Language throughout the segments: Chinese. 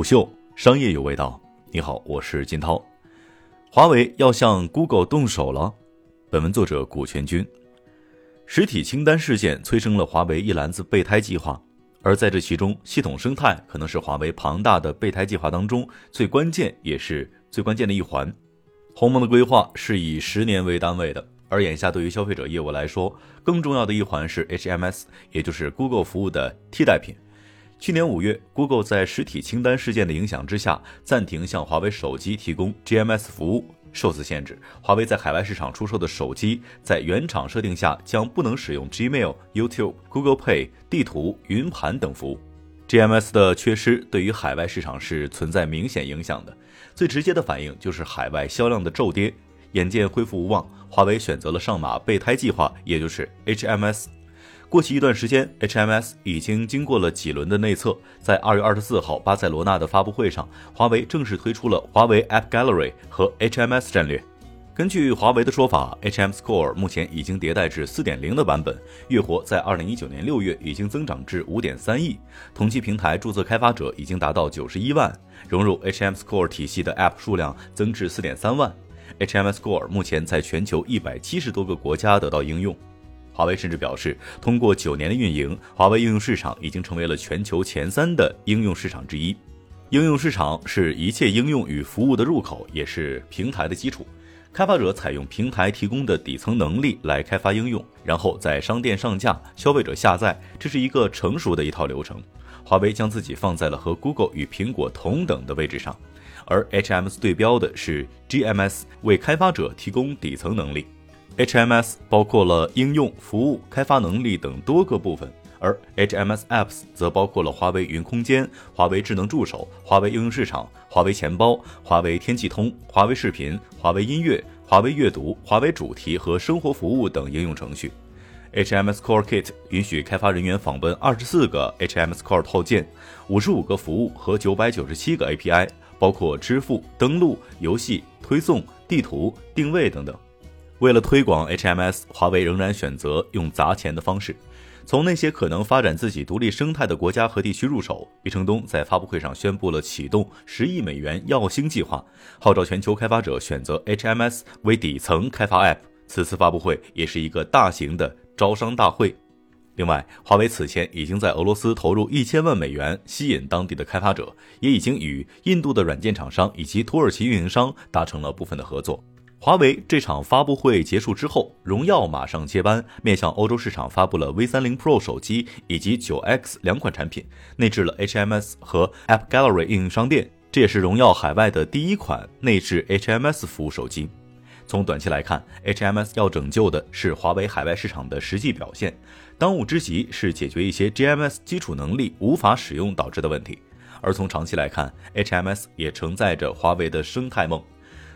虎嗅商业有味道。你好，我是金涛。华为要向 Google 动手了。本文作者古全军。实体清单事件催生了华为一篮子备胎计划，而在这其中，系统生态可能是华为庞大的备胎计划当中最关键也是最关键的一环。鸿蒙的规划是以十年为单位的，而眼下对于消费者业务来说，更重要的一环是 HMS，也就是 Google 服务的替代品。去年五月，Google 在实体清单事件的影响之下，暂停向华为手机提供 GMS 服务。受此限制，华为在海外市场出售的手机，在原厂设定下将不能使用 Gmail、YouTube、Google Pay、地图、云盘等服务。GMS 的缺失对于海外市场是存在明显影响的。最直接的反应就是海外销量的骤跌。眼见恢复无望，华为选择了上马备胎计划，也就是 HMS。过去一段时间，HMS 已经经过了几轮的内测，在二月二十四号巴塞罗那的发布会上，华为正式推出了华为 App Gallery 和 HMS 战略。根据华为的说法，HMS Core 目前已经迭代至四点零的版本，月活在二零一九年六月已经增长至五点三亿，同期平台注册开发者已经达到九十一万，融入 HMS Core 体系的 App 数量增至四点三万。HMS Core 目前在全球一百七十多个国家得到应用。华为甚至表示，通过九年的运营，华为应用市场已经成为了全球前三的应用市场之一。应用市场是一切应用与服务的入口，也是平台的基础。开发者采用平台提供的底层能力来开发应用，然后在商店上架，消费者下载，这是一个成熟的一套流程。华为将自己放在了和 Google 与苹果同等的位置上，而 HMS 对标的是 GMS，为开发者提供底层能力。HMS 包括了应用、服务、开发能力等多个部分，而 HMS Apps 则包括了华为云空间、华为智能助手、华为应用市场、华为钱包、华为天气通、华为视频、华为音乐、华为阅读、华为主题和生活服务等应用程序。HMS Core Kit 允许开发人员访问二十四个 HMS Core 套件、五十五个服务和九百九十七个 API，包括支付、登录、游戏、推送、地图、定位等等。为了推广 HMS，华为仍然选择用砸钱的方式，从那些可能发展自己独立生态的国家和地区入手。余承东在发布会上宣布了启动十亿美元耀星计划，号召全球开发者选择 HMS 为底层开发 App。此次发布会也是一个大型的招商大会。另外，华为此前已经在俄罗斯投入一千万美元吸引当地的开发者，也已经与印度的软件厂商以及土耳其运营商达成了部分的合作。华为这场发布会结束之后，荣耀马上接班，面向欧洲市场发布了 V 三零 Pro 手机以及九 X 两款产品，内置了 HMS 和 App Gallery 应用商店，这也是荣耀海外的第一款内置 HMS 服务手机。从短期来看，HMS 要拯救的是华为海外市场的实际表现，当务之急是解决一些 GMS 基础能力无法使用导致的问题。而从长期来看，HMS 也承载着华为的生态梦。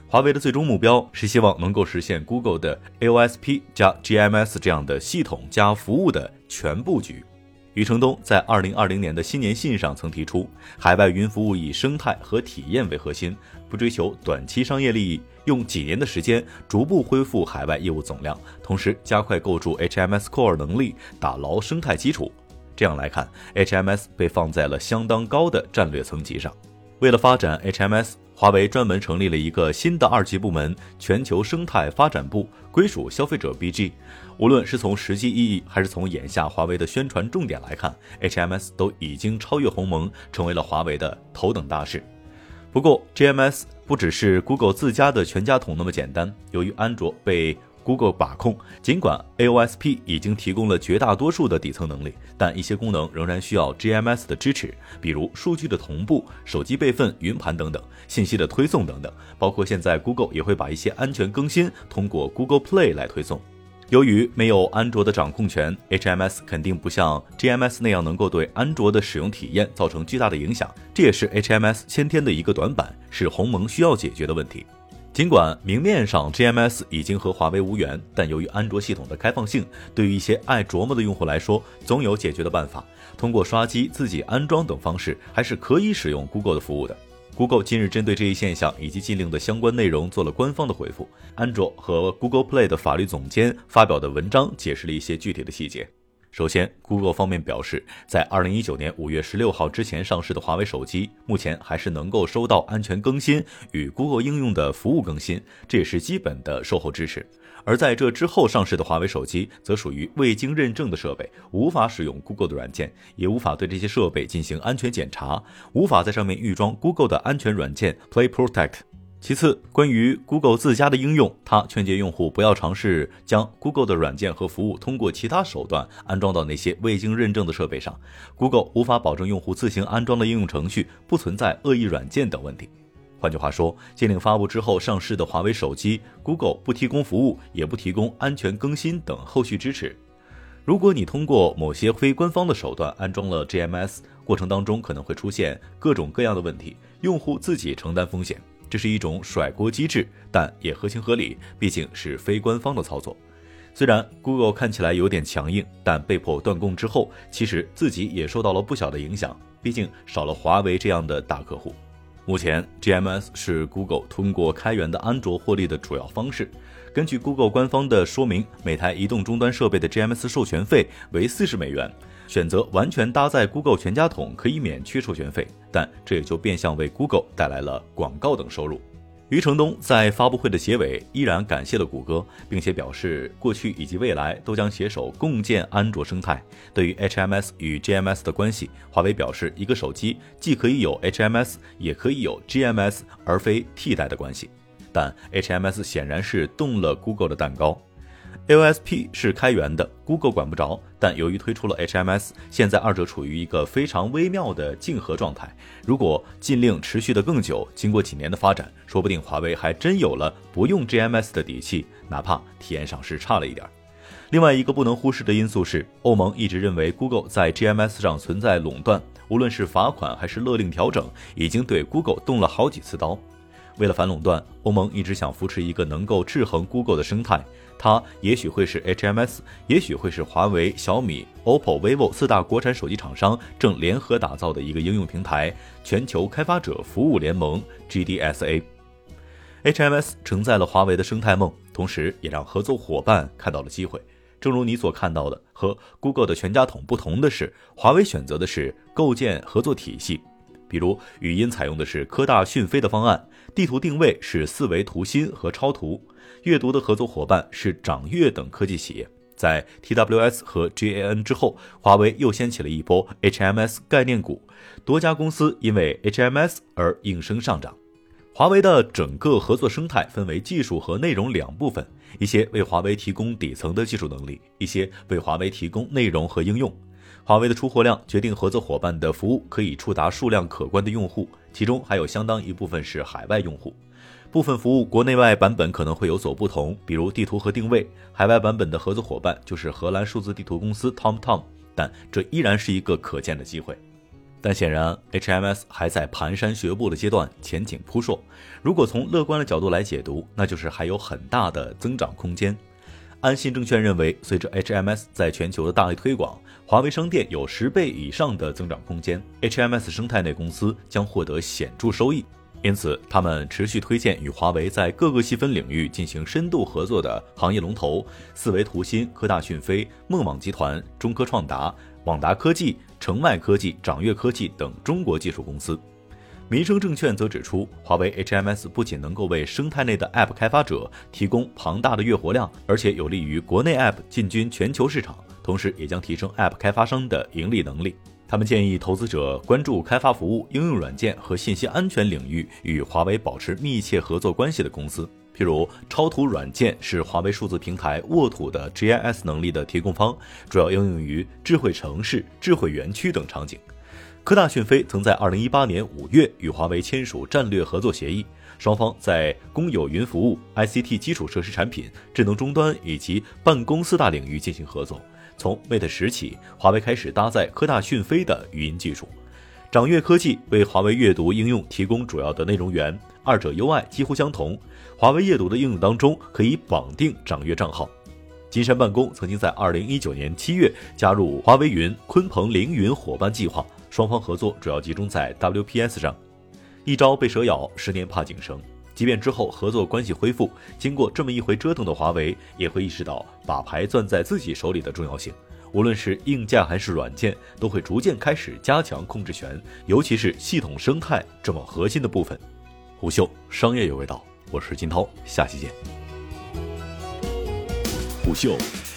华为的最终目标是希望能够实现 Google 的 AOSP 加 GMS 这样的系统加服务的全布局。余承东在2020年的新年信上曾提出，海外云服务以生态和体验为核心，不追求短期商业利益，用几年的时间逐步恢复海外业务总量，同时加快构筑 HMS Core 能力，打牢生态基础。这样来看，HMS 被放在了相当高的战略层级上。为了发展 HMS。华为专门成立了一个新的二级部门——全球生态发展部，归属消费者 BG。无论是从实际意义，还是从眼下华为的宣传重点来看，HMS 都已经超越鸿蒙，成为了华为的头等大事。不过，GMS 不只是 Google 自家的全家桶那么简单。由于安卓被 Google 把控，尽管 AOSP 已经提供了绝大多数的底层能力，但一些功能仍然需要 GMS 的支持，比如数据的同步、手机备份、云盘等等，信息的推送等等。包括现在 Google 也会把一些安全更新通过 Google Play 来推送。由于没有安卓的掌控权，HMS 肯定不像 GMS 那样能够对安卓的使用体验造成巨大的影响，这也是 HMS 先天的一个短板，是鸿蒙需要解决的问题。尽管明面上 GMS 已经和华为无缘，但由于安卓系统的开放性，对于一些爱琢磨的用户来说，总有解决的办法。通过刷机、自己安装等方式，还是可以使用 Google 的服务的。Google 近日针对这一现象以及禁令的相关内容做了官方的回复。安卓和 Google Play 的法律总监发表的文章解释了一些具体的细节。首先，Google 方面表示，在二零一九年五月十六号之前上市的华为手机，目前还是能够收到安全更新与 Google 应用的服务更新，这也是基本的售后支持。而在这之后上市的华为手机，则属于未经认证的设备，无法使用 Google 的软件，也无法对这些设备进行安全检查，无法在上面预装 Google 的安全软件 Play Protect。其次，关于 Google 自家的应用，它劝诫用户不要尝试将 Google 的软件和服务通过其他手段安装到那些未经认证的设备上。Google 无法保证用户自行安装的应用程序不存在恶意软件等问题。换句话说，禁令发布之后上市的华为手机，Google 不提供服务，也不提供安全更新等后续支持。如果你通过某些非官方的手段安装了 GMS，过程当中可能会出现各种各样的问题，用户自己承担风险。这是一种甩锅机制，但也合情合理，毕竟是非官方的操作。虽然 Google 看起来有点强硬，但被迫断供之后，其实自己也受到了不小的影响，毕竟少了华为这样的大客户。目前，GMS 是 Google 通过开源的安卓获利的主要方式。根据 Google 官方的说明，每台移动终端设备的 GMS 授权费为四十美元。选择完全搭载 Google 全家桶可以免去授权费，但这也就变相为 Google 带来了广告等收入。余承东在发布会的结尾依然感谢了谷歌，并且表示过去以及未来都将携手共建安卓生态。对于 HMS 与 GMS 的关系，华为表示，一个手机既可以有 HMS，也可以有 GMS，而非替代的关系。但 HMS 显然是动了 Google 的蛋糕。AOSP 是开源的，Google 管不着。但由于推出了 HMS，现在二者处于一个非常微妙的竞合状态。如果禁令持续的更久，经过几年的发展，说不定华为还真有了不用 GMS 的底气，哪怕体验上是差了一点。另外一个不能忽视的因素是，欧盟一直认为 Google 在 GMS 上存在垄断，无论是罚款还是勒令调整，已经对 Google 动了好几次刀。为了反垄断，欧盟一直想扶持一个能够制衡 Google 的生态。它也许会是 HMS，也许会是华为、小米、OPPO、vivo 四大国产手机厂商正联合打造的一个应用平台——全球开发者服务联盟 （GDSA）。HMS 承载了华为的生态梦，同时也让合作伙伴看到了机会。正如你所看到的，和 Google 的全家桶不同的是，华为选择的是构建合作体系。比如，语音采用的是科大讯飞的方案，地图定位是四维图新和超图，阅读的合作伙伴是掌阅等科技企业。在 TWS 和 GAN 之后，华为又掀起了一波 HMS 概念股，多家公司因为 HMS 而应声上涨。华为的整个合作生态分为技术和内容两部分，一些为华为提供底层的技术能力，一些为华为提供内容和应用。华为的出货量决定合作伙伴的服务可以触达数量可观的用户，其中还有相当一部分是海外用户。部分服务国内外版本可能会有所不同，比如地图和定位，海外版本的合作伙伴就是荷兰数字地图公司 TomTom，但这依然是一个可见的机会。但显然，HMS 还在蹒跚学步的阶段，前景扑朔。如果从乐观的角度来解读，那就是还有很大的增长空间。安信证券认为，随着 HMS 在全球的大力推广，华为商店有十倍以上的增长空间，HMS 生态内公司将获得显著收益。因此，他们持续推荐与华为在各个细分领域进行深度合作的行业龙头四维图新、科大讯飞、梦网集团、中科创达、网达科技、城迈科技、掌阅科技等中国技术公司。民生证券则指出，华为 HMS 不仅能够为生态内的 App 开发者提供庞大的月活量，而且有利于国内 App 进军全球市场，同时也将提升 App 开发商的盈利能力。他们建议投资者关注开发服务、应用软件和信息安全领域与华为保持密切合作关系的公司，譬如超图软件是华为数字平台沃土的 GIS 能力的提供方，主要应用于智慧城市、智慧园区等场景。科大讯飞曾在二零一八年五月与华为签署战略合作协议，双方在公有云服务、ICT 基础设施产品、智能终端以及办公四大领域进行合作。从 Mate 十起，华为开始搭载科大讯飞的语音技术。掌阅科技为华为阅读应用提供主要的内容源，二者 UI 几乎相同。华为阅读的应用当中可以绑定掌阅账号。金山办公曾经在二零一九年七月加入华为云鲲鹏凌云伙伴计划。双方合作主要集中在 WPS 上，一朝被蛇咬，十年怕井绳。即便之后合作关系恢复，经过这么一回折腾的华为，也会意识到把牌攥在自己手里的重要性。无论是硬件还是软件，都会逐渐开始加强控制权，尤其是系统生态这么核心的部分。虎嗅商业有味道，我是金涛，下期见。虎嗅，